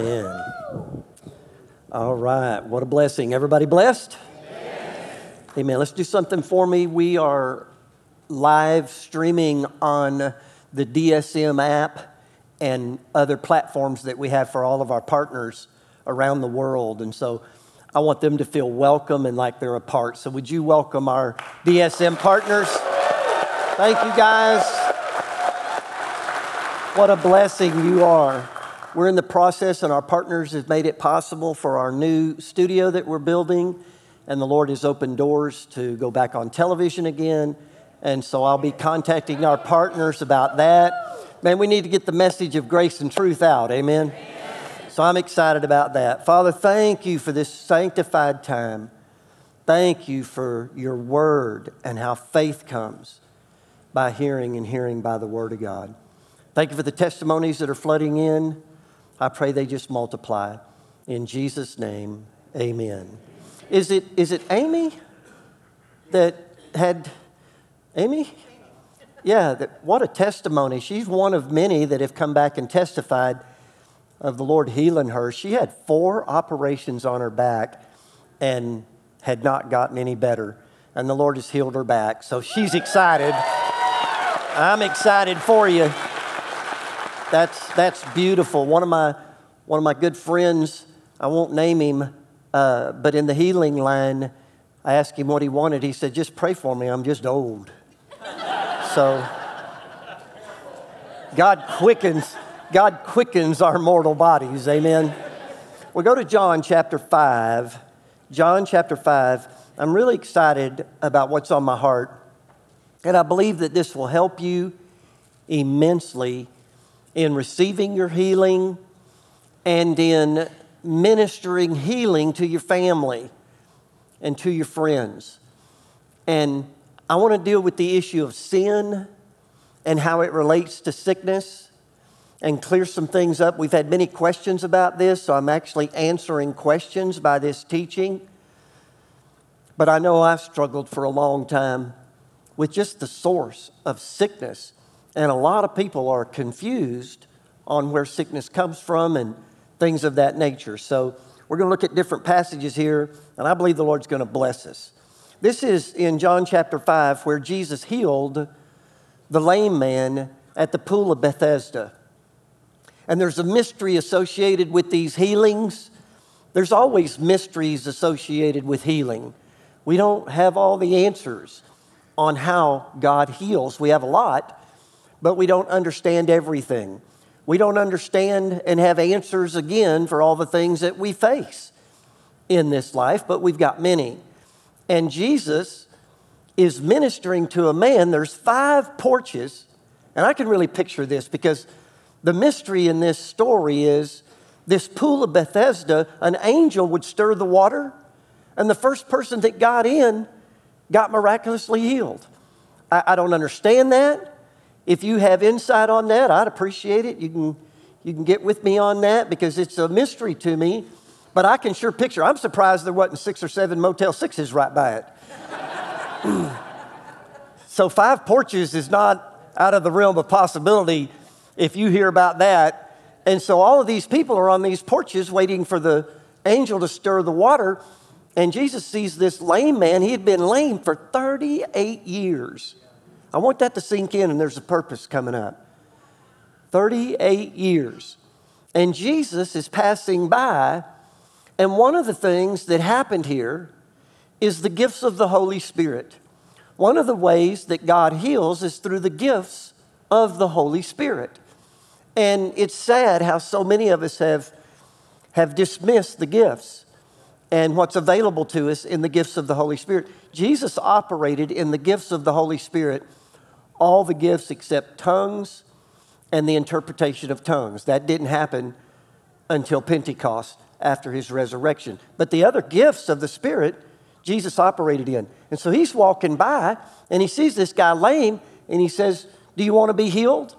Amen. All right. What a blessing. Everybody blessed? Amen. Amen. Let's do something for me. We are live streaming on the DSM app and other platforms that we have for all of our partners around the world. And so I want them to feel welcome and like they're a part. So would you welcome our DSM partners? Thank you guys. What a blessing you are. We're in the process, and our partners have made it possible for our new studio that we're building. And the Lord has opened doors to go back on television again. And so I'll be contacting our partners about that. Man, we need to get the message of grace and truth out. Amen. Amen. So I'm excited about that. Father, thank you for this sanctified time. Thank you for your word and how faith comes by hearing and hearing by the word of God. Thank you for the testimonies that are flooding in. I pray they just multiply. In Jesus' name, amen. Is it, is it Amy that had, Amy? Yeah, that, what a testimony. She's one of many that have come back and testified of the Lord healing her. She had four operations on her back and had not gotten any better. And the Lord has healed her back. So she's excited. I'm excited for you. That's, that's beautiful. One of, my, one of my good friends, I won't name him, uh, but in the healing line, I asked him what he wanted. He said, Just pray for me. I'm just old. so, God quickens, God quickens our mortal bodies. Amen. We go to John chapter 5. John chapter 5. I'm really excited about what's on my heart. And I believe that this will help you immensely in receiving your healing and in ministering healing to your family and to your friends. And I want to deal with the issue of sin and how it relates to sickness and clear some things up. We've had many questions about this, so I'm actually answering questions by this teaching. But I know I've struggled for a long time with just the source of sickness and a lot of people are confused on where sickness comes from and things of that nature. So we're going to look at different passages here, and I believe the Lord's going to bless us. This is in John chapter 5 where Jesus healed the lame man at the pool of Bethesda. And there's a mystery associated with these healings. There's always mysteries associated with healing. We don't have all the answers on how God heals. We have a lot, but we don't understand everything. We don't understand and have answers again for all the things that we face in this life, but we've got many. And Jesus is ministering to a man. There's five porches, and I can really picture this because the mystery in this story is this pool of Bethesda, an angel would stir the water, and the first person that got in got miraculously healed. I, I don't understand that. If you have insight on that, I'd appreciate it. You can, you can get with me on that because it's a mystery to me. But I can sure picture. I'm surprised there wasn't six or seven Motel Sixes right by it. so five porches is not out of the realm of possibility if you hear about that. And so all of these people are on these porches waiting for the angel to stir the water. And Jesus sees this lame man. He had been lame for 38 years. I want that to sink in, and there's a purpose coming up. 38 years. And Jesus is passing by, and one of the things that happened here is the gifts of the Holy Spirit. One of the ways that God heals is through the gifts of the Holy Spirit. And it's sad how so many of us have, have dismissed the gifts and what's available to us in the gifts of the Holy Spirit. Jesus operated in the gifts of the Holy Spirit all the gifts except tongues and the interpretation of tongues. That didn't happen until Pentecost after his resurrection. But the other gifts of the Spirit, Jesus operated in. And so he's walking by and he sees this guy lame and he says, Do you want to be healed?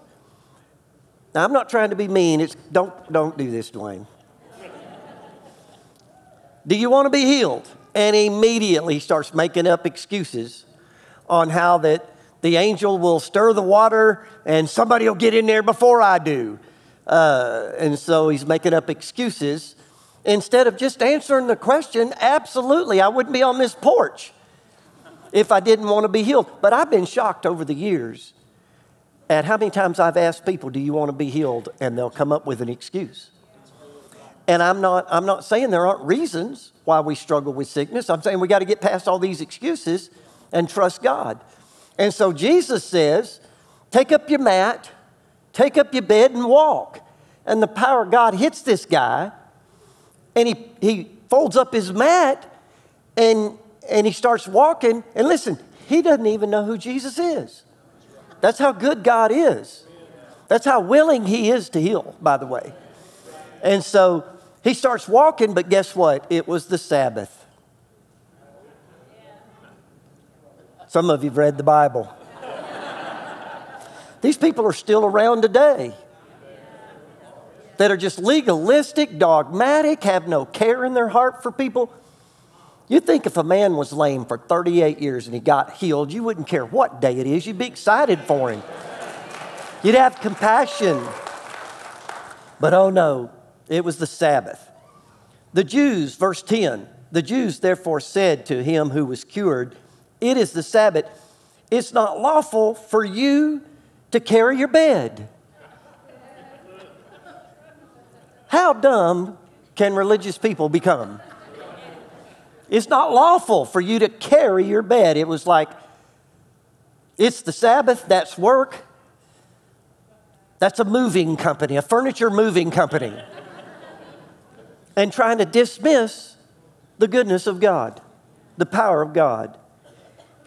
Now, I'm not trying to be mean. It's, don't, don't do this, Duane. do you want to be healed? And immediately he starts making up excuses on how that the angel will stir the water and somebody will get in there before I do. Uh, and so he's making up excuses instead of just answering the question absolutely, I wouldn't be on this porch if I didn't want to be healed. But I've been shocked over the years at how many times I've asked people, Do you want to be healed? And they'll come up with an excuse. And I'm not, I'm not saying there aren't reasons why we struggle with sickness. I'm saying we got to get past all these excuses and trust God. And so Jesus says, Take up your mat, take up your bed, and walk. And the power of God hits this guy, and he, he folds up his mat and, and he starts walking. And listen, he doesn't even know who Jesus is. That's how good God is. That's how willing he is to heal, by the way. And so he starts walking, but guess what? It was the Sabbath. Some of you have read the Bible. These people are still around today that are just legalistic, dogmatic, have no care in their heart for people. You think if a man was lame for 38 years and he got healed, you wouldn't care what day it is, you'd be excited for him. You'd have compassion. But oh no, it was the Sabbath. The Jews, verse 10, the Jews therefore said to him who was cured, It is the Sabbath. It's not lawful for you to carry your bed. How dumb can religious people become? It's not lawful for you to carry your bed. It was like, it's the Sabbath, that's work. That's a moving company, a furniture moving company. and trying to dismiss the goodness of God, the power of God.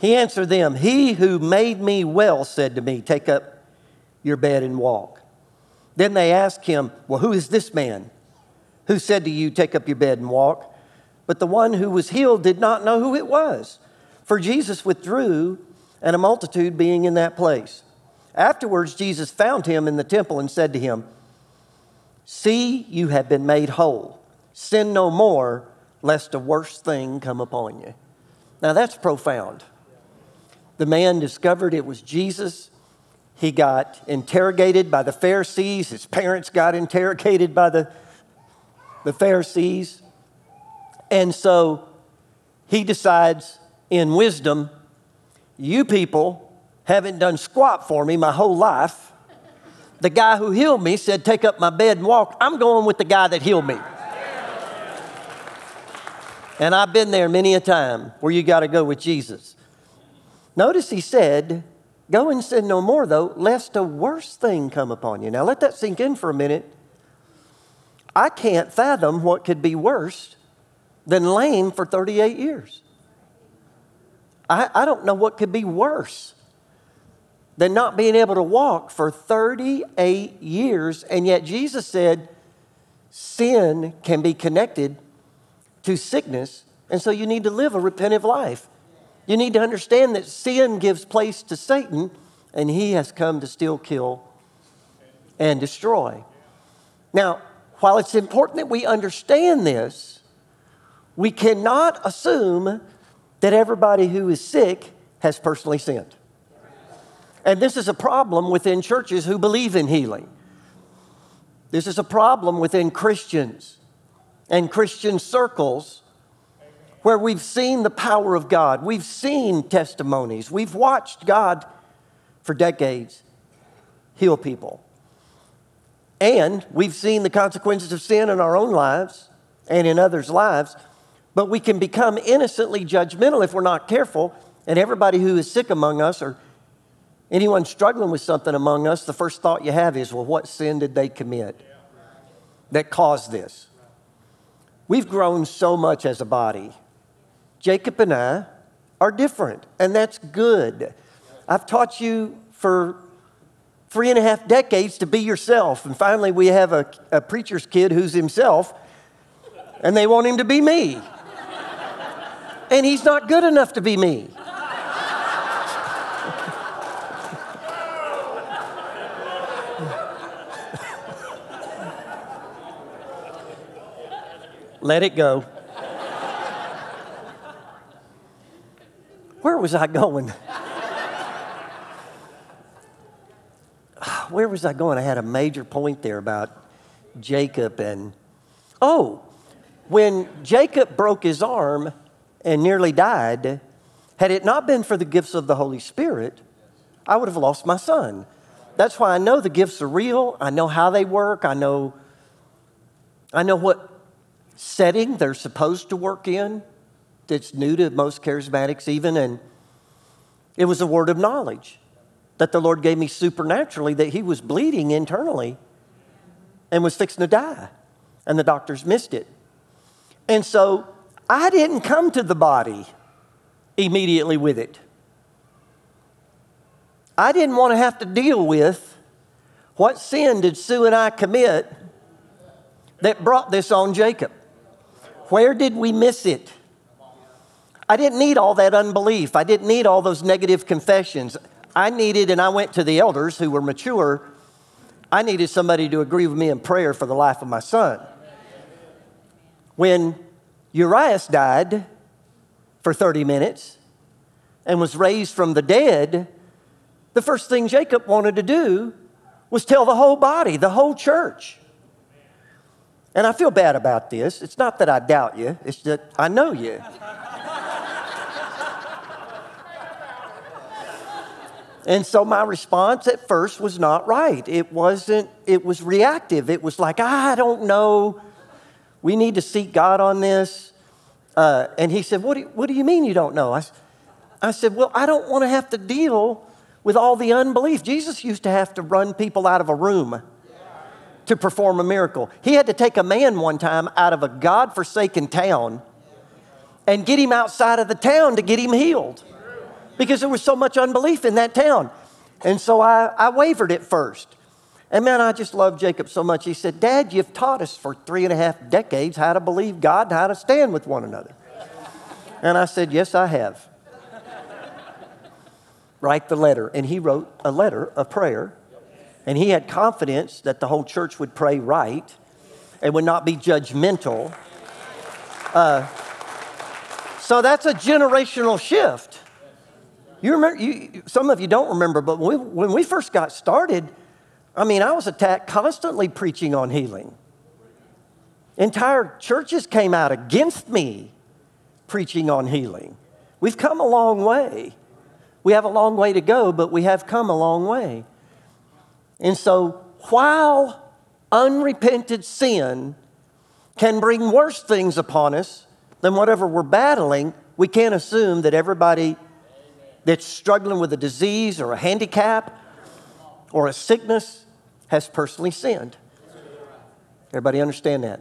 He answered them, He who made me well said to me, Take up your bed and walk. Then they asked him, Well, who is this man who said to you, Take up your bed and walk? But the one who was healed did not know who it was, for Jesus withdrew, and a multitude being in that place. Afterwards, Jesus found him in the temple and said to him, See, you have been made whole. Sin no more, lest a worse thing come upon you. Now that's profound. The man discovered it was Jesus he got interrogated by the Pharisees. His parents got interrogated by the, the Pharisees. And so he decides, in wisdom, you people haven't done squat for me my whole life. The guy who healed me said, Take up my bed and walk. I'm going with the guy that healed me. And I've been there many a time where you got to go with Jesus. Notice he said, Go and sin no more, though, lest a worse thing come upon you. Now, let that sink in for a minute. I can't fathom what could be worse than lame for 38 years. I, I don't know what could be worse than not being able to walk for 38 years. And yet, Jesus said sin can be connected to sickness, and so you need to live a repentive life. You need to understand that sin gives place to Satan, and he has come to steal, kill, and destroy. Now, while it's important that we understand this, we cannot assume that everybody who is sick has personally sinned. And this is a problem within churches who believe in healing. This is a problem within Christians and Christian circles where we've seen the power of God. We've seen testimonies. We've watched God for decades heal people. And we've seen the consequences of sin in our own lives and in others' lives. But we can become innocently judgmental if we're not careful. And everybody who is sick among us or anyone struggling with something among us, the first thought you have is, well, what sin did they commit that caused this? We've grown so much as a body Jacob and I are different, and that's good. I've taught you for three and a half decades to be yourself, and finally we have a, a preacher's kid who's himself, and they want him to be me. and he's not good enough to be me. Let it go. Where was I going? where was I going? I had a major point there about Jacob and, oh, when Jacob broke his arm and nearly died, had it not been for the gifts of the Holy Spirit, I would have lost my son. That's why I know the gifts are real. I know how they work. I know, I know what setting they're supposed to work in. That's new to most charismatics, even. And it was a word of knowledge that the Lord gave me supernaturally that he was bleeding internally and was fixing to die. And the doctors missed it. And so I didn't come to the body immediately with it. I didn't want to have to deal with what sin did Sue and I commit that brought this on Jacob. Where did we miss it? I didn't need all that unbelief. I didn't need all those negative confessions. I needed, and I went to the elders who were mature, I needed somebody to agree with me in prayer for the life of my son. When Urias died for 30 minutes and was raised from the dead, the first thing Jacob wanted to do was tell the whole body, the whole church. And I feel bad about this. It's not that I doubt you, it's that I know you. And so my response at first was not right. It wasn't, it was reactive. It was like, I don't know. We need to seek God on this. Uh, and he said, what do, you, what do you mean you don't know? I, I said, Well, I don't want to have to deal with all the unbelief. Jesus used to have to run people out of a room to perform a miracle. He had to take a man one time out of a God forsaken town and get him outside of the town to get him healed because there was so much unbelief in that town. And so I, I wavered at first. And man, I just love Jacob so much. He said, Dad, you've taught us for three and a half decades how to believe God and how to stand with one another. And I said, Yes, I have. Write the letter. And he wrote a letter, a prayer. And he had confidence that the whole church would pray right and would not be judgmental. Uh, so that's a generational shift. You remember, you, some of you don't remember, but when we, when we first got started, I mean, I was attacked constantly preaching on healing. Entire churches came out against me preaching on healing. We've come a long way. We have a long way to go, but we have come a long way. And so, while unrepented sin can bring worse things upon us than whatever we're battling, we can't assume that everybody that's struggling with a disease or a handicap or a sickness has personally sinned. Everybody understand that?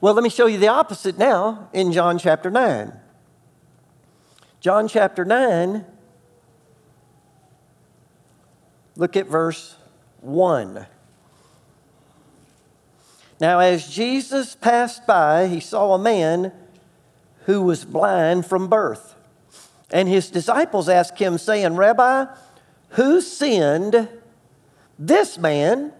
Well, let me show you the opposite now in John chapter 9. John chapter 9, look at verse 1. Now, as Jesus passed by, he saw a man who was blind from birth. And his disciples asked him, saying, Rabbi, who sinned, this man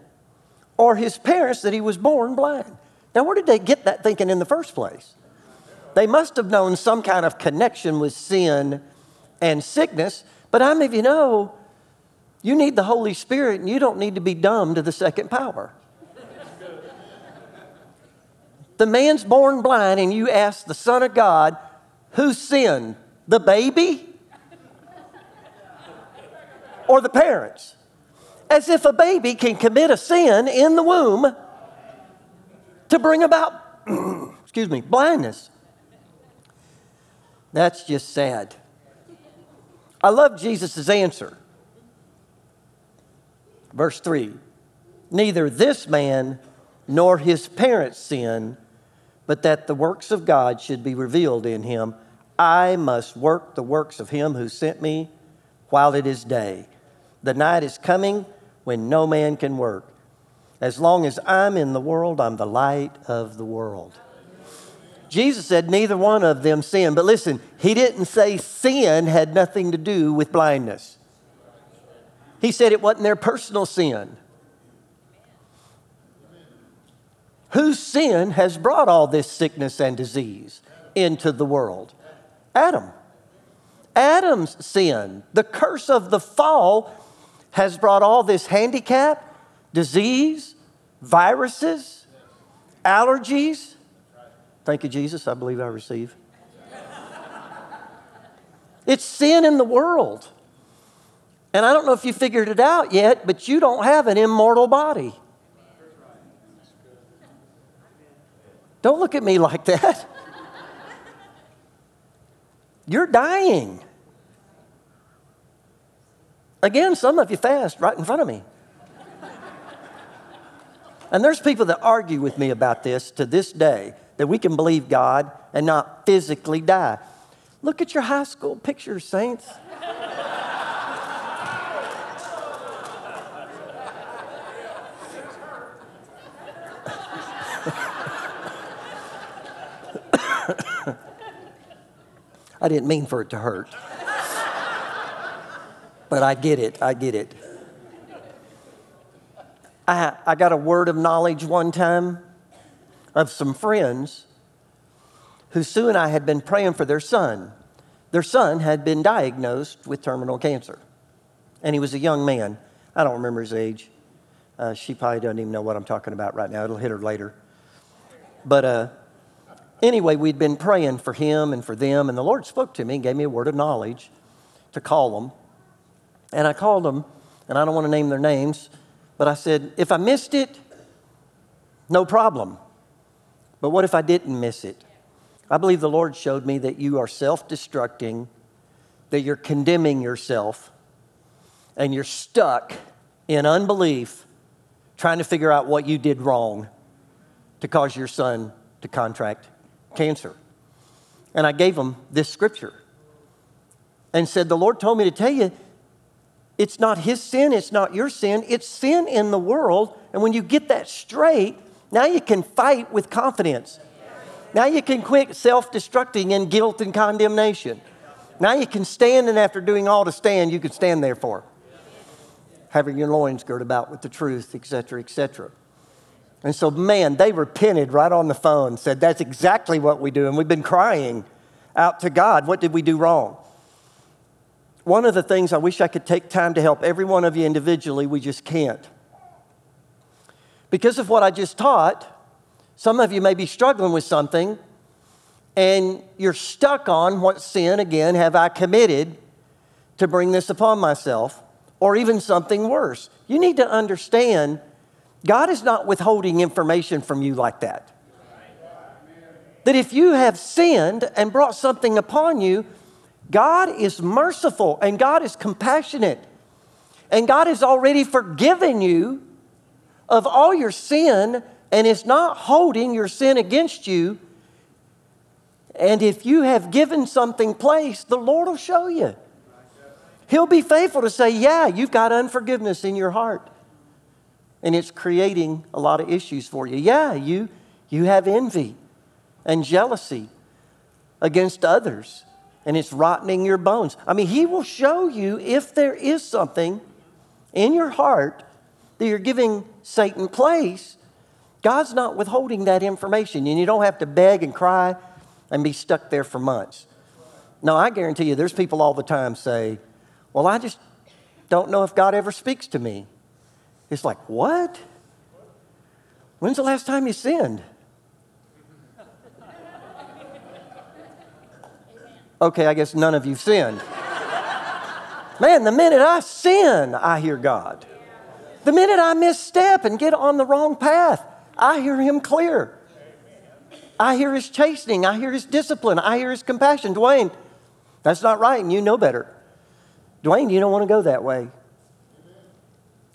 or his parents, that he was born blind? Now, where did they get that thinking in the first place? They must have known some kind of connection with sin and sickness, but many of you know you need the Holy Spirit and you don't need to be dumb to the second power? the man's born blind, and you ask the Son of God, who sinned? The baby? or the parents? As if a baby can commit a sin in the womb to bring about, excuse me, blindness. That's just sad. I love Jesus' answer. Verse 3 Neither this man nor his parents sinned, but that the works of God should be revealed in him. I must work the works of him who sent me while it is day. The night is coming when no man can work. As long as I'm in the world, I'm the light of the world. Jesus said neither one of them sinned. But listen, he didn't say sin had nothing to do with blindness. He said it wasn't their personal sin. Whose sin has brought all this sickness and disease into the world? Adam. Adam's sin, the curse of the fall, has brought all this handicap, disease, viruses, allergies. Thank you, Jesus. I believe I receive. It's sin in the world. And I don't know if you figured it out yet, but you don't have an immortal body. Don't look at me like that. You're dying. Again, some of you fast right in front of me. And there's people that argue with me about this to this day that we can believe God and not physically die. Look at your high school pictures, saints. I didn't mean for it to hurt. but I get it. I get it. I, I got a word of knowledge one time of some friends who Sue and I had been praying for their son. Their son had been diagnosed with terminal cancer, and he was a young man. I don't remember his age. Uh, she probably doesn't even know what I'm talking about right now. It'll hit her later. But uh, anyway, we'd been praying for him and for them, and the Lord spoke to me and gave me a word of knowledge to call them. And I called them, and I don't want to name their names, but I said, if I missed it, no problem. But what if I didn't miss it? I believe the Lord showed me that you are self destructing, that you're condemning yourself, and you're stuck in unbelief trying to figure out what you did wrong to cause your son to contract cancer. And I gave him this scripture and said, The Lord told me to tell you it's not his sin, it's not your sin, it's sin in the world. And when you get that straight, now you can fight with confidence. Now you can quit self destructing in guilt and condemnation. Now you can stand, and after doing all to stand, you can stand there for. Having your loins girt about with the truth, etc., etc. And so, man, they repented right on the phone, said, That's exactly what we do. And we've been crying out to God, What did we do wrong? One of the things I wish I could take time to help every one of you individually, we just can't. Because of what I just taught, some of you may be struggling with something and you're stuck on what sin, again, have I committed to bring this upon myself, or even something worse. You need to understand God is not withholding information from you like that. That if you have sinned and brought something upon you, God is merciful and God is compassionate. And God has already forgiven you of all your sin and is not holding your sin against you. And if you have given something place, the Lord will show you. He'll be faithful to say, Yeah, you've got unforgiveness in your heart and it's creating a lot of issues for you. Yeah, you, you have envy and jealousy against others, and it's rotting your bones. I mean, He will show you if there is something in your heart that you're giving Satan place. God's not withholding that information, and you don't have to beg and cry and be stuck there for months. Now, I guarantee you, there's people all the time say, Well, I just don't know if God ever speaks to me. It's like, what? When's the last time you sinned? Okay, I guess none of you sinned. Man, the minute I sin, I hear God. The minute I misstep and get on the wrong path, I hear Him clear. I hear His chastening. I hear His discipline. I hear His compassion. Duane, that's not right, and you know better. Duane, you don't want to go that way.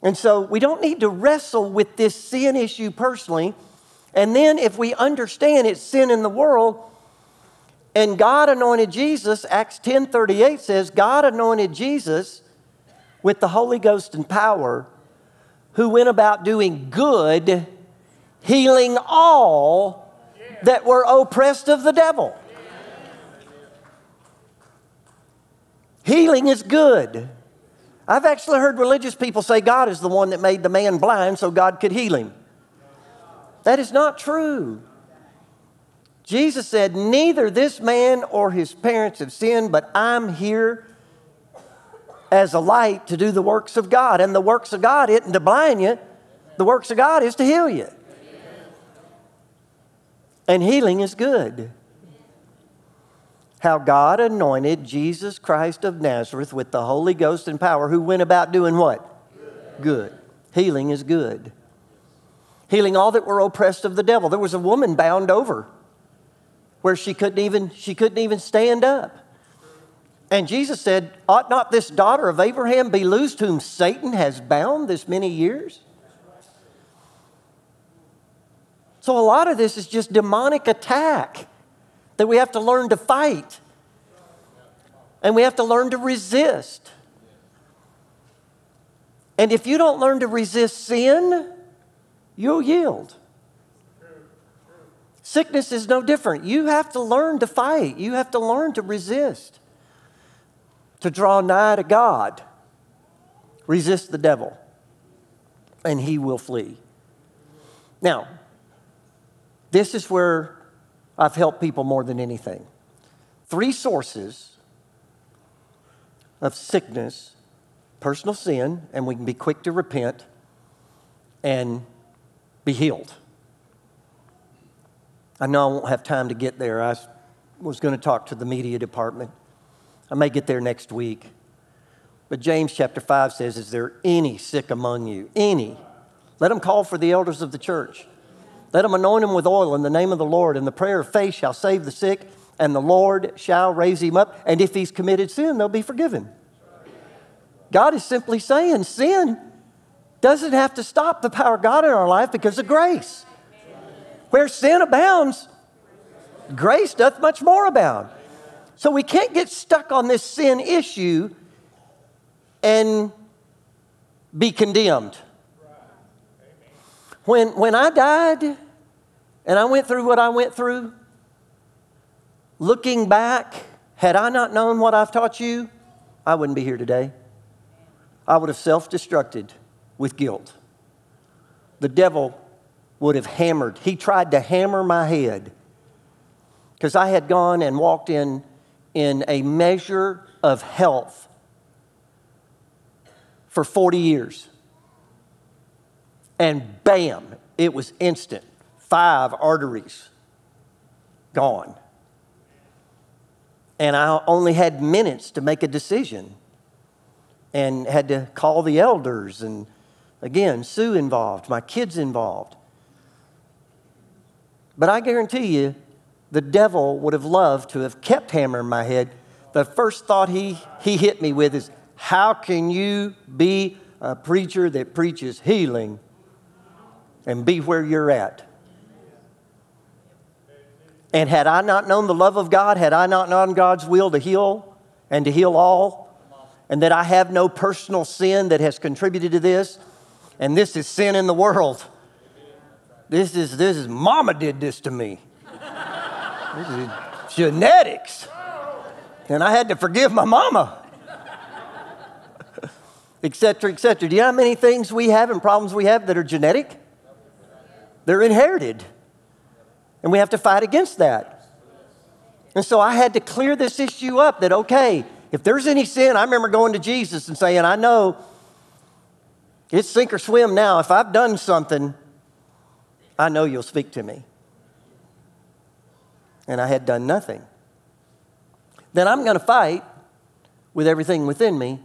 And so we don't need to wrestle with this sin issue personally. And then if we understand it's sin in the world, and God anointed Jesus, Acts 10 38 says, God anointed Jesus with the Holy Ghost and power, who went about doing good, healing all that were oppressed of the devil. Healing is good. I've actually heard religious people say God is the one that made the man blind so God could heal him. That is not true. Jesus said, Neither this man or his parents have sinned, but I'm here as a light to do the works of God. And the works of God isn't to blind you, the works of God is to heal you. And healing is good. How God anointed Jesus Christ of Nazareth with the Holy Ghost and power, who went about doing what? Good. good. Healing is good. Healing all that were oppressed of the devil. There was a woman bound over where she couldn't even, she couldn't even stand up. And Jesus said, Ought not this daughter of Abraham be loosed whom Satan has bound this many years? So, a lot of this is just demonic attack that we have to learn to fight. And we have to learn to resist. And if you don't learn to resist sin, you'll yield. Sickness is no different. You have to learn to fight, you have to learn to resist, to draw nigh to God. Resist the devil, and he will flee. Now, this is where I've helped people more than anything. Three sources of sickness personal sin, and we can be quick to repent and be healed. I know I won't have time to get there. I was going to talk to the media department. I may get there next week. But James chapter 5 says, Is there any sick among you? Any? Let them call for the elders of the church. Let him anoint him with oil in the name of the Lord, and the prayer of faith shall save the sick, and the Lord shall raise him up. And if he's committed sin, they'll be forgiven. God is simply saying sin doesn't have to stop the power of God in our life because of grace. Where sin abounds, grace doth much more abound. So we can't get stuck on this sin issue and be condemned. When, when I died, and I went through what I went through. Looking back, had I not known what I've taught you, I wouldn't be here today. I would have self destructed with guilt. The devil would have hammered, he tried to hammer my head because I had gone and walked in, in a measure of health for 40 years. And bam, it was instant five arteries gone. And I only had minutes to make a decision and had to call the elders and again, Sue involved, my kids involved. But I guarantee you, the devil would have loved to have kept hammering my head. The first thought he, he hit me with is, How can you be a preacher that preaches healing and be where you're at? And had I not known the love of God, had I not known God's will to heal and to heal all, and that I have no personal sin that has contributed to this, and this is sin in the world. This is, this is, mama did this to me. This is genetics. And I had to forgive my mama. Etc. Etc. Do you know how many things we have and problems we have that are genetic? They're inherited. And we have to fight against that. And so I had to clear this issue up that, okay, if there's any sin, I remember going to Jesus and saying, I know it's sink or swim now. If I've done something, I know you'll speak to me. And I had done nothing. Then I'm going to fight with everything within me.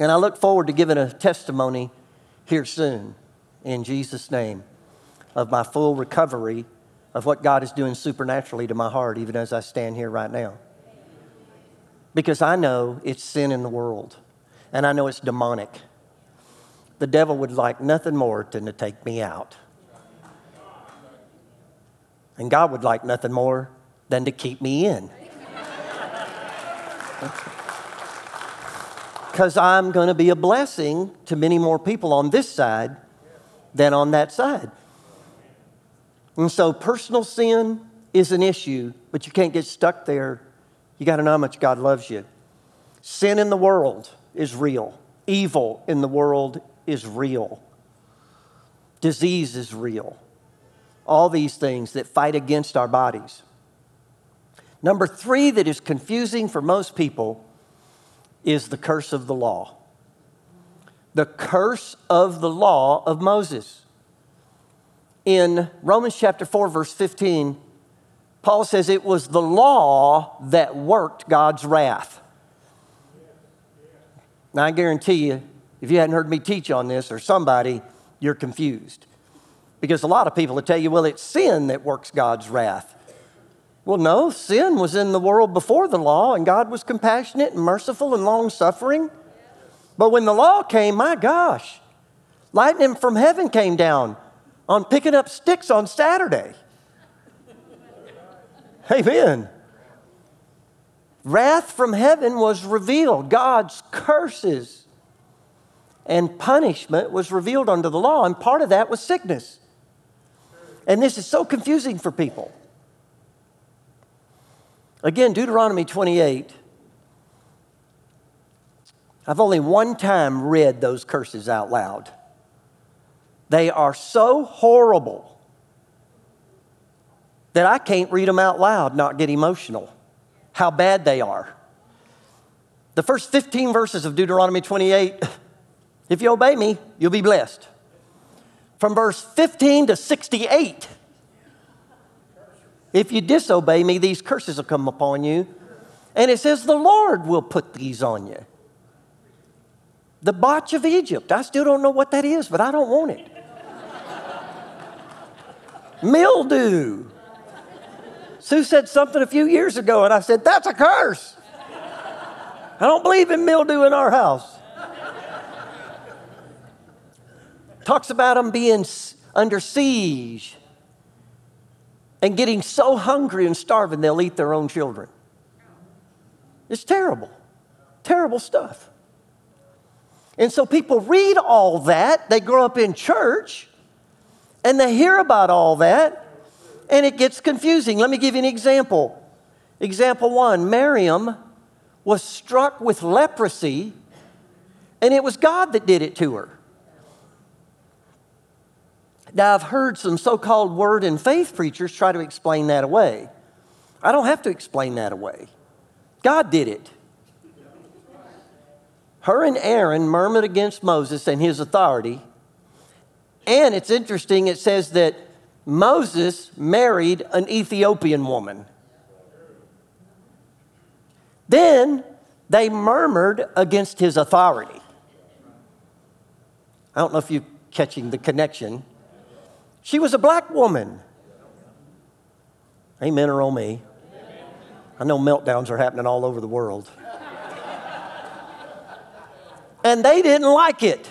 And I look forward to giving a testimony here soon in Jesus' name of my full recovery of what God is doing supernaturally to my heart, even as I stand here right now. Because I know it's sin in the world, and I know it's demonic. The devil would like nothing more than to take me out. And God would like nothing more than to keep me in. Because I'm going to be a blessing to many more people on this side than on that side. And so personal sin is an issue, but you can't get stuck there. You got to know how much God loves you. Sin in the world is real, evil in the world is real, disease is real. All these things that fight against our bodies. Number three, that is confusing for most people, is the curse of the law. The curse of the law of Moses. In Romans chapter 4, verse 15, Paul says it was the law that worked God's wrath. Now, I guarantee you, if you hadn't heard me teach on this or somebody, you're confused. Because a lot of people will tell you, well, it's sin that works God's wrath. Well, no, sin was in the world before the law, and God was compassionate and merciful and long suffering. But when the law came, my gosh, lightning from heaven came down on picking up sticks on Saturday. Amen. Wrath from heaven was revealed. God's curses and punishment was revealed under the law, and part of that was sickness. And this is so confusing for people. Again, Deuteronomy 28. I've only one time read those curses out loud. They are so horrible that I can't read them out loud, not get emotional. How bad they are. The first 15 verses of Deuteronomy 28 if you obey me, you'll be blessed from verse 15 to 68. If you disobey me, these curses will come upon you. And it says, The Lord will put these on you. The botch of Egypt. I still don't know what that is, but I don't want it. Mildew. Sue said something a few years ago, and I said, That's a curse. I don't believe in mildew in our house. Talks about them being under siege and getting so hungry and starving they'll eat their own children. It's terrible, terrible stuff. And so people read all that, they grow up in church, and they hear about all that, and it gets confusing. Let me give you an example. Example one Miriam was struck with leprosy, and it was God that did it to her. Now, I've heard some so called word and faith preachers try to explain that away. I don't have to explain that away. God did it. Her and Aaron murmured against Moses and his authority. And it's interesting, it says that Moses married an Ethiopian woman. Then they murmured against his authority. I don't know if you're catching the connection. She was a black woman. Amen or oh me. I know meltdowns are happening all over the world. and they didn't like it.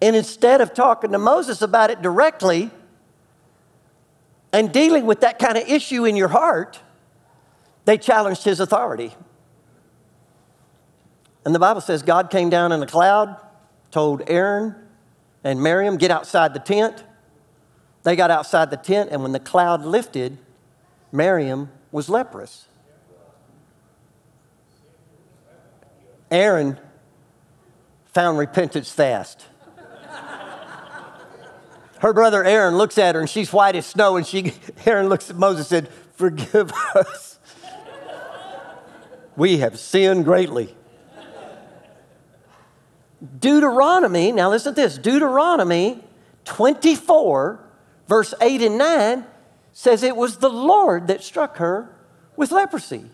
And instead of talking to Moses about it directly and dealing with that kind of issue in your heart, they challenged his authority. And the Bible says God came down in a cloud, told Aaron and Miriam, get outside the tent. They got outside the tent, and when the cloud lifted, Miriam was leprous. Aaron found repentance fast. Her brother Aaron looks at her and she's white as snow, and she, Aaron looks at Moses and said, Forgive us. we have sinned greatly. Deuteronomy, now listen to this Deuteronomy 24 verse 8 and 9 says it was the Lord that struck her with leprosy.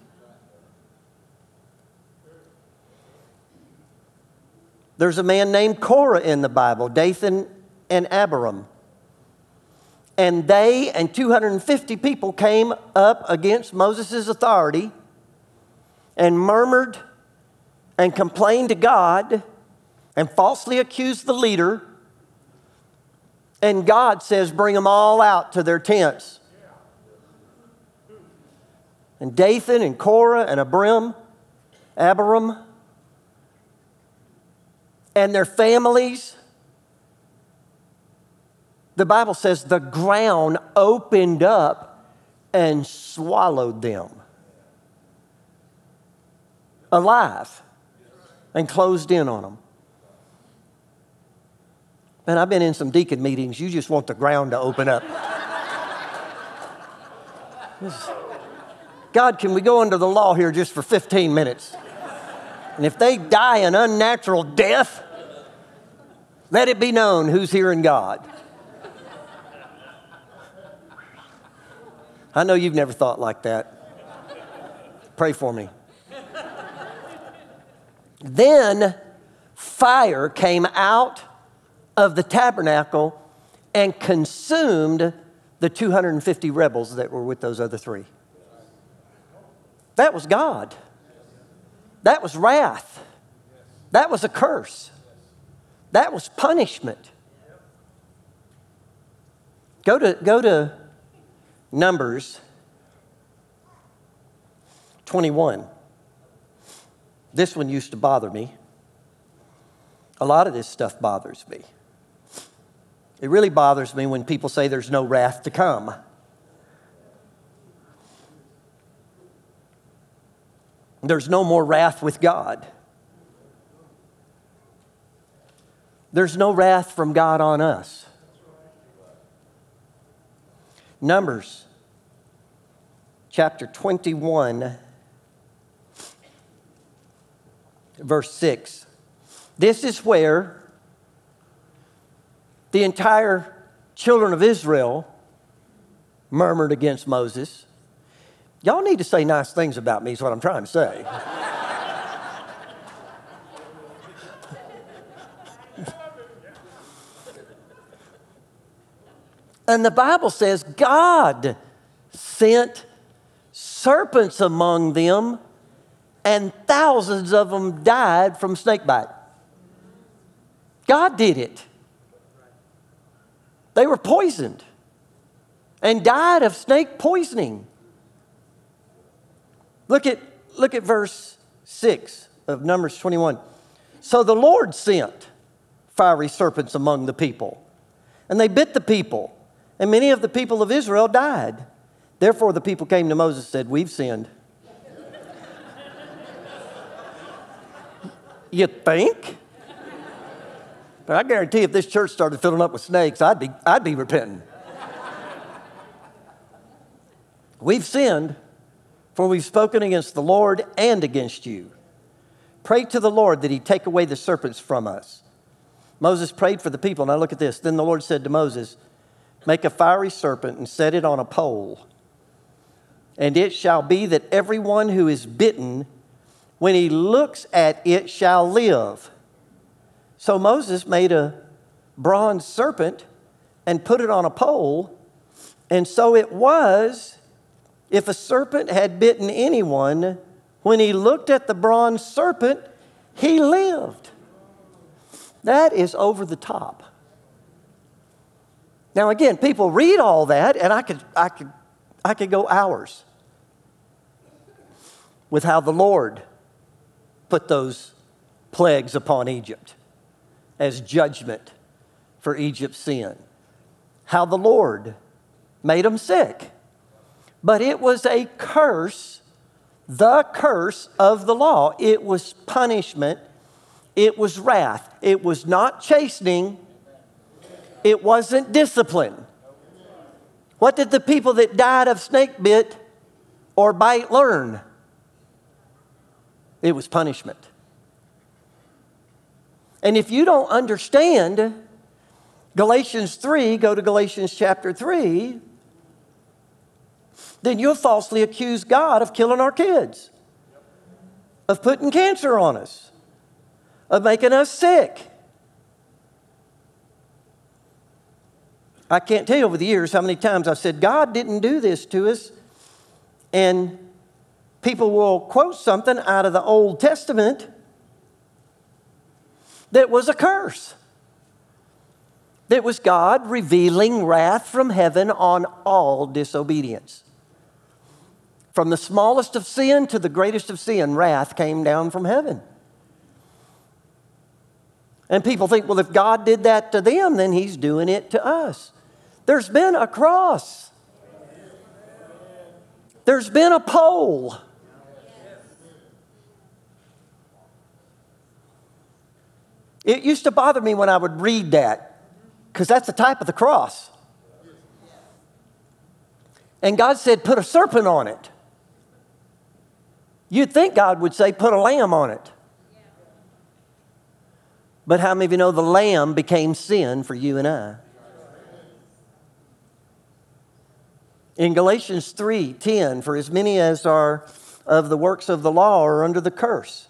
There's a man named Korah in the Bible, Dathan and Abiram. And they and 250 people came up against Moses' authority and murmured and complained to God and falsely accused the leader and God says, bring them all out to their tents. And Dathan and Korah and Abram, Abiram, and their families. The Bible says the ground opened up and swallowed them alive and closed in on them. Man, I've been in some deacon meetings. You just want the ground to open up. God, can we go under the law here just for 15 minutes? And if they die an unnatural death, let it be known who's hearing God. I know you've never thought like that. Pray for me. Then fire came out of the tabernacle and consumed the 250 rebels that were with those other three. That was God. That was wrath. That was a curse. That was punishment. Go to, go to Numbers 21. This one used to bother me. A lot of this stuff bothers me. It really bothers me when people say there's no wrath to come. There's no more wrath with God. There's no wrath from God on us. Numbers chapter 21, verse 6. This is where the entire children of Israel murmured against Moses. Y'all need to say nice things about me, is what I'm trying to say. and the Bible says God sent serpents among them, and thousands of them died from snakebite. God did it. They were poisoned and died of snake poisoning. Look at, look at verse 6 of Numbers 21. So the Lord sent fiery serpents among the people, and they bit the people, and many of the people of Israel died. Therefore, the people came to Moses and said, We've sinned. you think? But I guarantee if this church started filling up with snakes, I'd be, I'd be repenting. We've sinned, for we've spoken against the Lord and against you. Pray to the Lord that he take away the serpents from us. Moses prayed for the people. Now look at this. Then the Lord said to Moses, Make a fiery serpent and set it on a pole. And it shall be that everyone who is bitten, when he looks at it, shall live. So Moses made a bronze serpent and put it on a pole. And so it was if a serpent had bitten anyone, when he looked at the bronze serpent, he lived. That is over the top. Now, again, people read all that, and I could, I could, I could go hours with how the Lord put those plagues upon Egypt as judgment for Egypt's sin. How the Lord made them sick. But it was a curse, the curse of the law. It was punishment, it was wrath. It was not chastening, it wasn't discipline. What did the people that died of snake bit or bite learn? It was punishment. And if you don't understand Galatians 3, go to Galatians chapter 3, then you'll falsely accuse God of killing our kids, of putting cancer on us, of making us sick. I can't tell you over the years how many times I've said, God didn't do this to us. And people will quote something out of the Old Testament that was a curse. That was God revealing wrath from heaven on all disobedience. From the smallest of sin to the greatest of sin, wrath came down from heaven. And people think, well, if God did that to them, then He's doing it to us. There's been a cross, there's been a pole. It used to bother me when I would read that because that's the type of the cross. And God said, put a serpent on it. You'd think God would say, put a lamb on it. But how many of you know the lamb became sin for you and I? In Galatians 3 10, for as many as are of the works of the law are under the curse.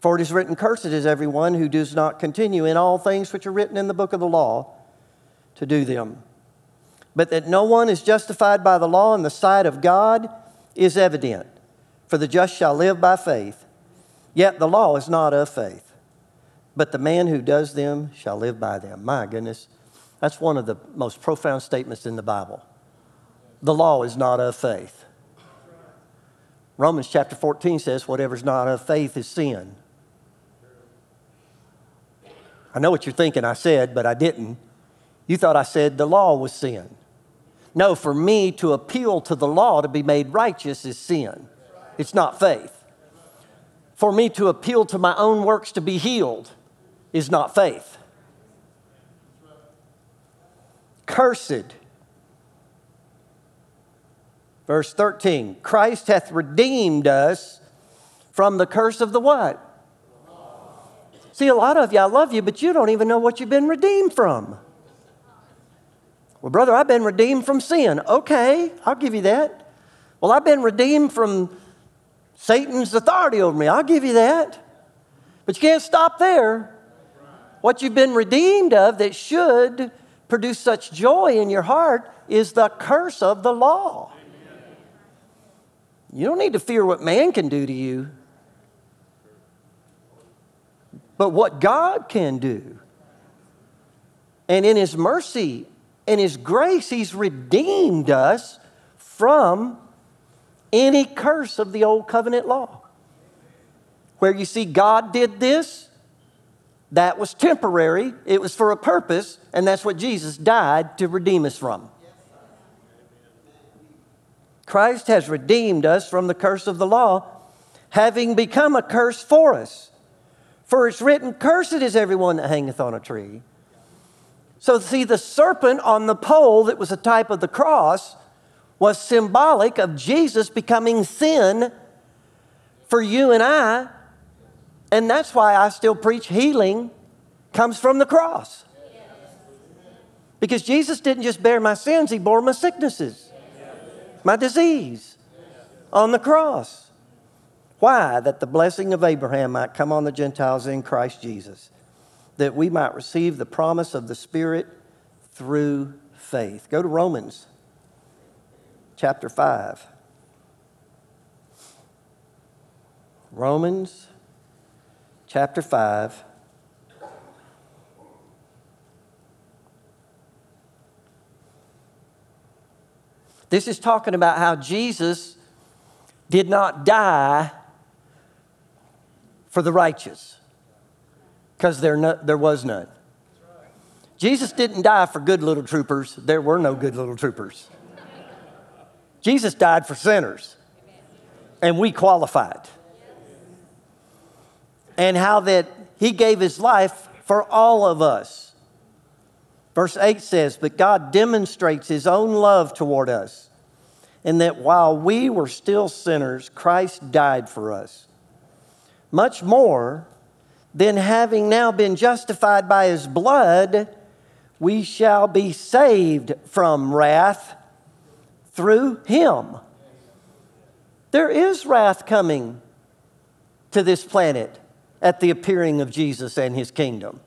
For it is written, Cursed is everyone who does not continue in all things which are written in the book of the law to do them. But that no one is justified by the law in the sight of God is evident, for the just shall live by faith. Yet the law is not of faith, but the man who does them shall live by them. My goodness, that's one of the most profound statements in the Bible. The law is not of faith. Romans chapter 14 says, Whatever's not of faith is sin. I know what you're thinking I said, but I didn't. You thought I said the law was sin. No, for me to appeal to the law to be made righteous is sin. It's not faith. For me to appeal to my own works to be healed is not faith. Cursed. Verse 13 Christ hath redeemed us from the curse of the what? See, a lot of you, I love you, but you don't even know what you've been redeemed from. Well, brother, I've been redeemed from sin. Okay, I'll give you that. Well, I've been redeemed from Satan's authority over me. I'll give you that. But you can't stop there. What you've been redeemed of that should produce such joy in your heart is the curse of the law. You don't need to fear what man can do to you but what God can do. And in His mercy and His grace, He's redeemed us from any curse of the old covenant law. Where you see God did this, that was temporary, it was for a purpose, and that's what Jesus died to redeem us from. Christ has redeemed us from the curse of the law, having become a curse for us. For it's written, Cursed is everyone that hangeth on a tree. So, see, the serpent on the pole that was a type of the cross was symbolic of Jesus becoming sin for you and I. And that's why I still preach healing comes from the cross. Because Jesus didn't just bear my sins, He bore my sicknesses, my disease on the cross. Why? That the blessing of Abraham might come on the Gentiles in Christ Jesus, that we might receive the promise of the Spirit through faith. Go to Romans chapter 5. Romans chapter 5. This is talking about how Jesus did not die for the righteous because there, no, there was none. Jesus didn't die for good little troopers. There were no good little troopers. Jesus died for sinners, and we qualified. And how that he gave his life for all of us. Verse 8 says, But God demonstrates his own love toward us, in that while we were still sinners, Christ died for us much more, then having now been justified by his blood, we shall be saved from wrath through him. There is wrath coming to this planet at the appearing of Jesus and his kingdom.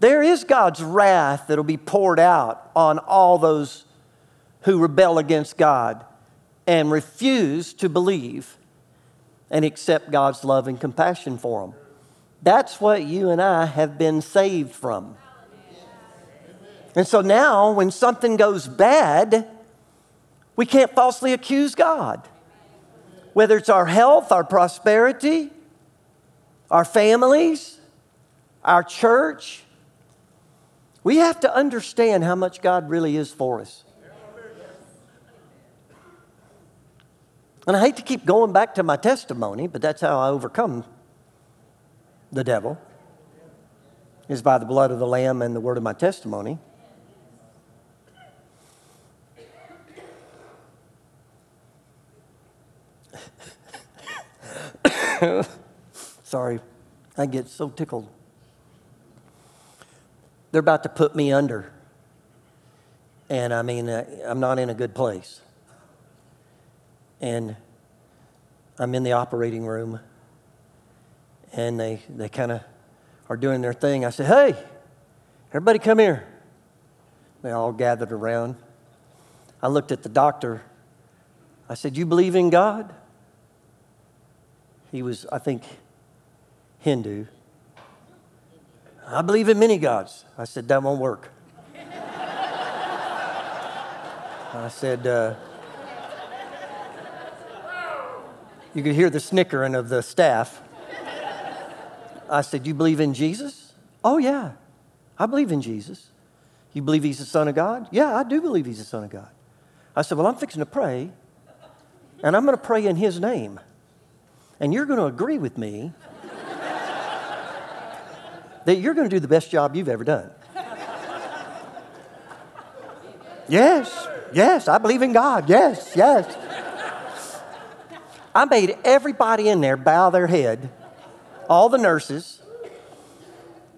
There is God's wrath that'll be poured out on all those who rebel against God and refuse to believe and accept God's love and compassion for them. That's what you and I have been saved from. And so now, when something goes bad, we can't falsely accuse God. Whether it's our health, our prosperity, our families, our church, we have to understand how much God really is for us. And I hate to keep going back to my testimony, but that's how I overcome the devil is by the blood of the lamb and the word of my testimony. Sorry, I get so tickled. They're about to put me under. And I mean, uh, I'm not in a good place. And I'm in the operating room. And they, they kind of are doing their thing. I said, Hey, everybody come here. They all gathered around. I looked at the doctor. I said, You believe in God? He was, I think, Hindu. I believe in many gods. I said, That won't work. I said, uh, You could hear the snickering of the staff. I said, You believe in Jesus? Oh, yeah, I believe in Jesus. You believe he's the Son of God? Yeah, I do believe he's the Son of God. I said, Well, I'm fixing to pray, and I'm going to pray in his name. And you're going to agree with me that you're going to do the best job you've ever done. yes, yes, I believe in God. Yes, yes. I made everybody in there bow their head, all the nurses,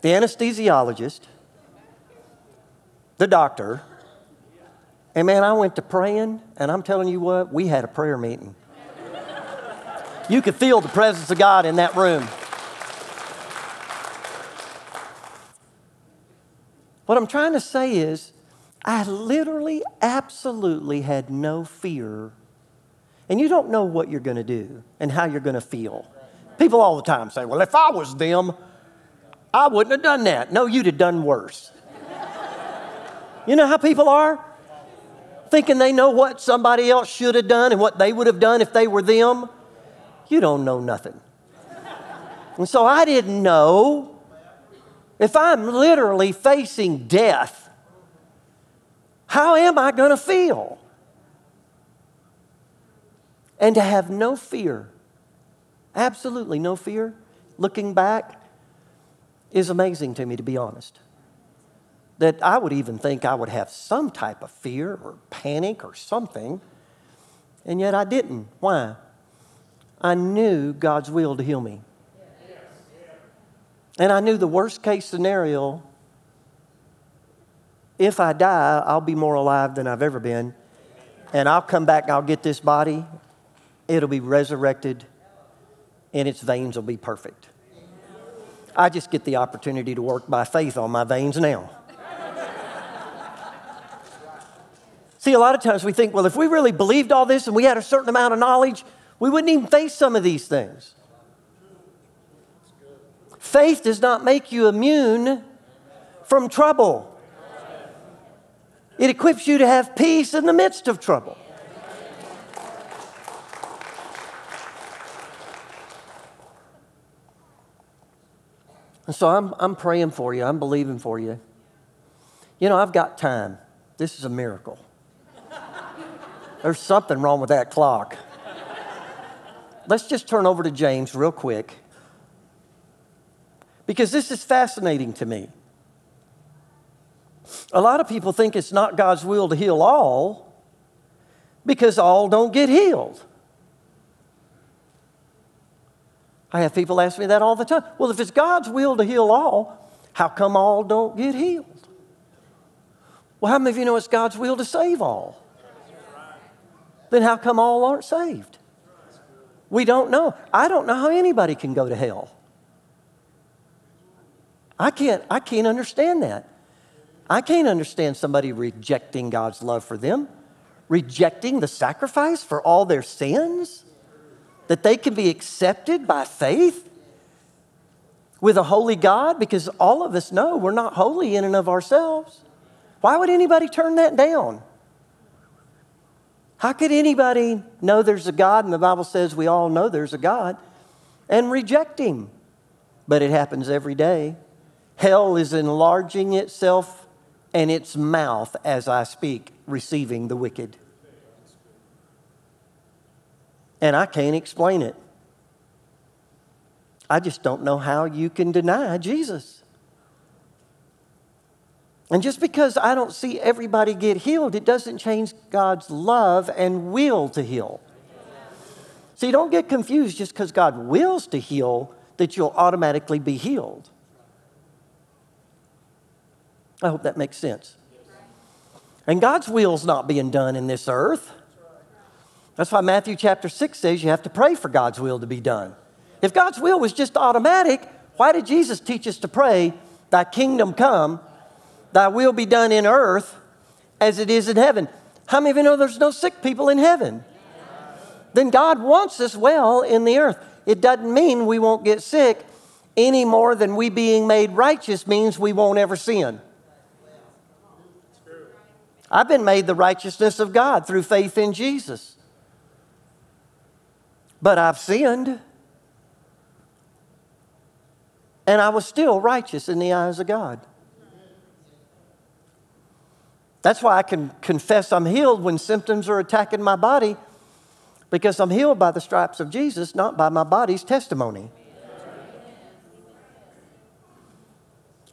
the anesthesiologist, the doctor. And man, I went to praying, and I'm telling you what, we had a prayer meeting. You could feel the presence of God in that room. What I'm trying to say is, I literally, absolutely had no fear. And you don't know what you're going to do and how you're going to feel. People all the time say, Well, if I was them, I wouldn't have done that. No, you'd have done worse. you know how people are? Thinking they know what somebody else should have done and what they would have done if they were them. You don't know nothing. And so I didn't know if I'm literally facing death, how am I going to feel? And to have no fear, absolutely no fear, looking back, is amazing to me, to be honest. That I would even think I would have some type of fear or panic or something, and yet I didn't. Why? I knew God's will to heal me. And I knew the worst case scenario if I die, I'll be more alive than I've ever been. And I'll come back and I'll get this body. It'll be resurrected and its veins will be perfect. I just get the opportunity to work by faith on my veins now. See, a lot of times we think, well, if we really believed all this and we had a certain amount of knowledge, we wouldn't even face some of these things. Faith does not make you immune from trouble. It equips you to have peace in the midst of trouble. And so I'm, I'm praying for you. I'm believing for you. You know, I've got time. This is a miracle. There's something wrong with that clock. Let's just turn over to James real quick because this is fascinating to me. A lot of people think it's not God's will to heal all because all don't get healed. I have people ask me that all the time. Well, if it's God's will to heal all, how come all don't get healed? Well, how many of you know it's God's will to save all? Then how come all aren't saved? We don't know. I don't know how anybody can go to hell. I can't, I can't understand that. I can't understand somebody rejecting God's love for them, rejecting the sacrifice for all their sins, that they can be accepted by faith with a holy God, because all of us know we're not holy in and of ourselves. Why would anybody turn that down? How could anybody know there's a God, and the Bible says we all know there's a God, and reject Him? But it happens every day. Hell is enlarging itself and its mouth as I speak, receiving the wicked. And I can't explain it. I just don't know how you can deny Jesus. And just because I don't see everybody get healed, it doesn't change God's love and will to heal. See, don't get confused just because God wills to heal that you'll automatically be healed. I hope that makes sense. And God's will's not being done in this earth. That's why Matthew chapter 6 says you have to pray for God's will to be done. If God's will was just automatic, why did Jesus teach us to pray, Thy kingdom come, Thy will be done in earth as it is in heaven? How many of you know there's no sick people in heaven? Then God wants us well in the earth. It doesn't mean we won't get sick any more than we being made righteous means we won't ever sin. I've been made the righteousness of God through faith in Jesus. But I've sinned. And I was still righteous in the eyes of God. That's why I can confess I'm healed when symptoms are attacking my body because I'm healed by the stripes of Jesus, not by my body's testimony.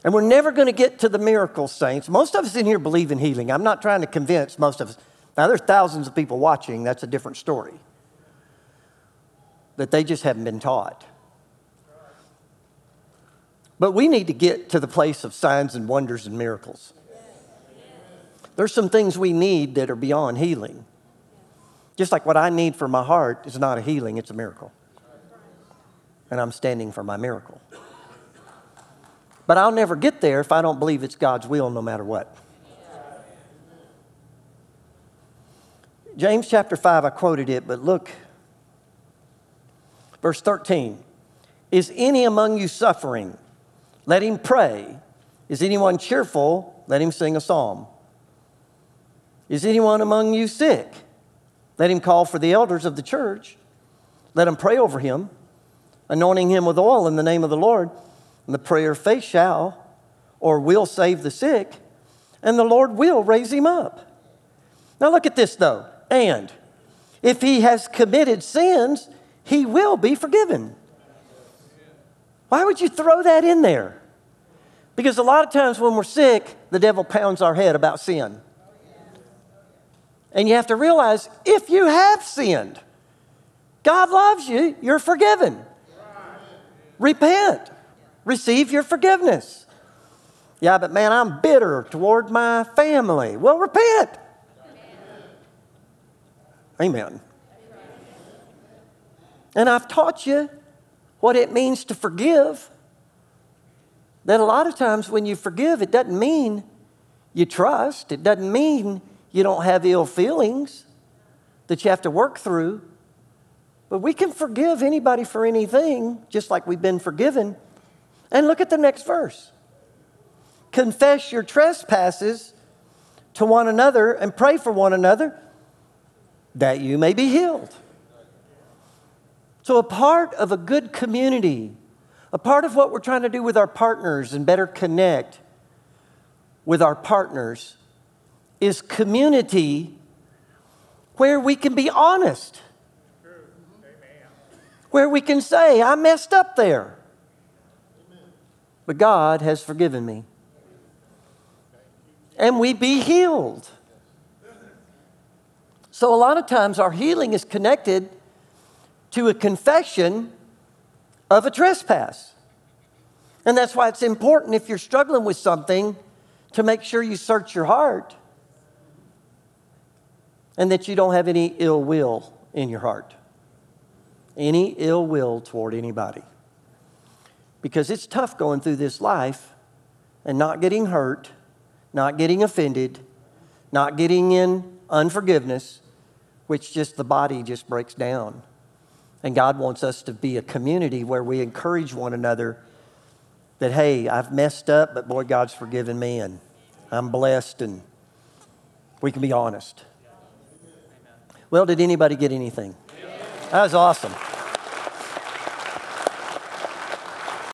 And we're never going to get to the miracle, saints. Most of us in here believe in healing. I'm not trying to convince most of us. Now, there's thousands of people watching. That's a different story. That they just haven't been taught. But we need to get to the place of signs and wonders and miracles. There's some things we need that are beyond healing. Just like what I need for my heart is not a healing, it's a miracle. And I'm standing for my miracle. But I'll never get there if I don't believe it's God's will no matter what. James chapter 5, I quoted it, but look, verse 13. Is any among you suffering? Let him pray. Is anyone cheerful? Let him sing a psalm. Is anyone among you sick? Let him call for the elders of the church. Let him pray over him, anointing him with oil in the name of the Lord. And the prayer of faith shall or will save the sick, and the Lord will raise him up. Now look at this though. And if he has committed sins, he will be forgiven. Why would you throw that in there? Because a lot of times when we're sick, the devil pounds our head about sin. And you have to realize if you have sinned, God loves you, you're forgiven. Repent receive your forgiveness. Yeah, but man, I'm bitter toward my family. Well, repent. Amen. And I've taught you what it means to forgive. That a lot of times when you forgive, it doesn't mean you trust, it doesn't mean you don't have ill feelings that you have to work through. But we can forgive anybody for anything, just like we've been forgiven. And look at the next verse. Confess your trespasses to one another and pray for one another that you may be healed. So, a part of a good community, a part of what we're trying to do with our partners and better connect with our partners is community where we can be honest, where we can say, I messed up there but God has forgiven me. And we be healed. So, a lot of times, our healing is connected to a confession of a trespass. And that's why it's important if you're struggling with something to make sure you search your heart and that you don't have any ill will in your heart, any ill will toward anybody because it's tough going through this life and not getting hurt, not getting offended, not getting in unforgiveness, which just the body just breaks down. And God wants us to be a community where we encourage one another that, hey, I've messed up, but boy, God's forgiven me and I'm blessed and we can be honest. Well, did anybody get anything? That was awesome.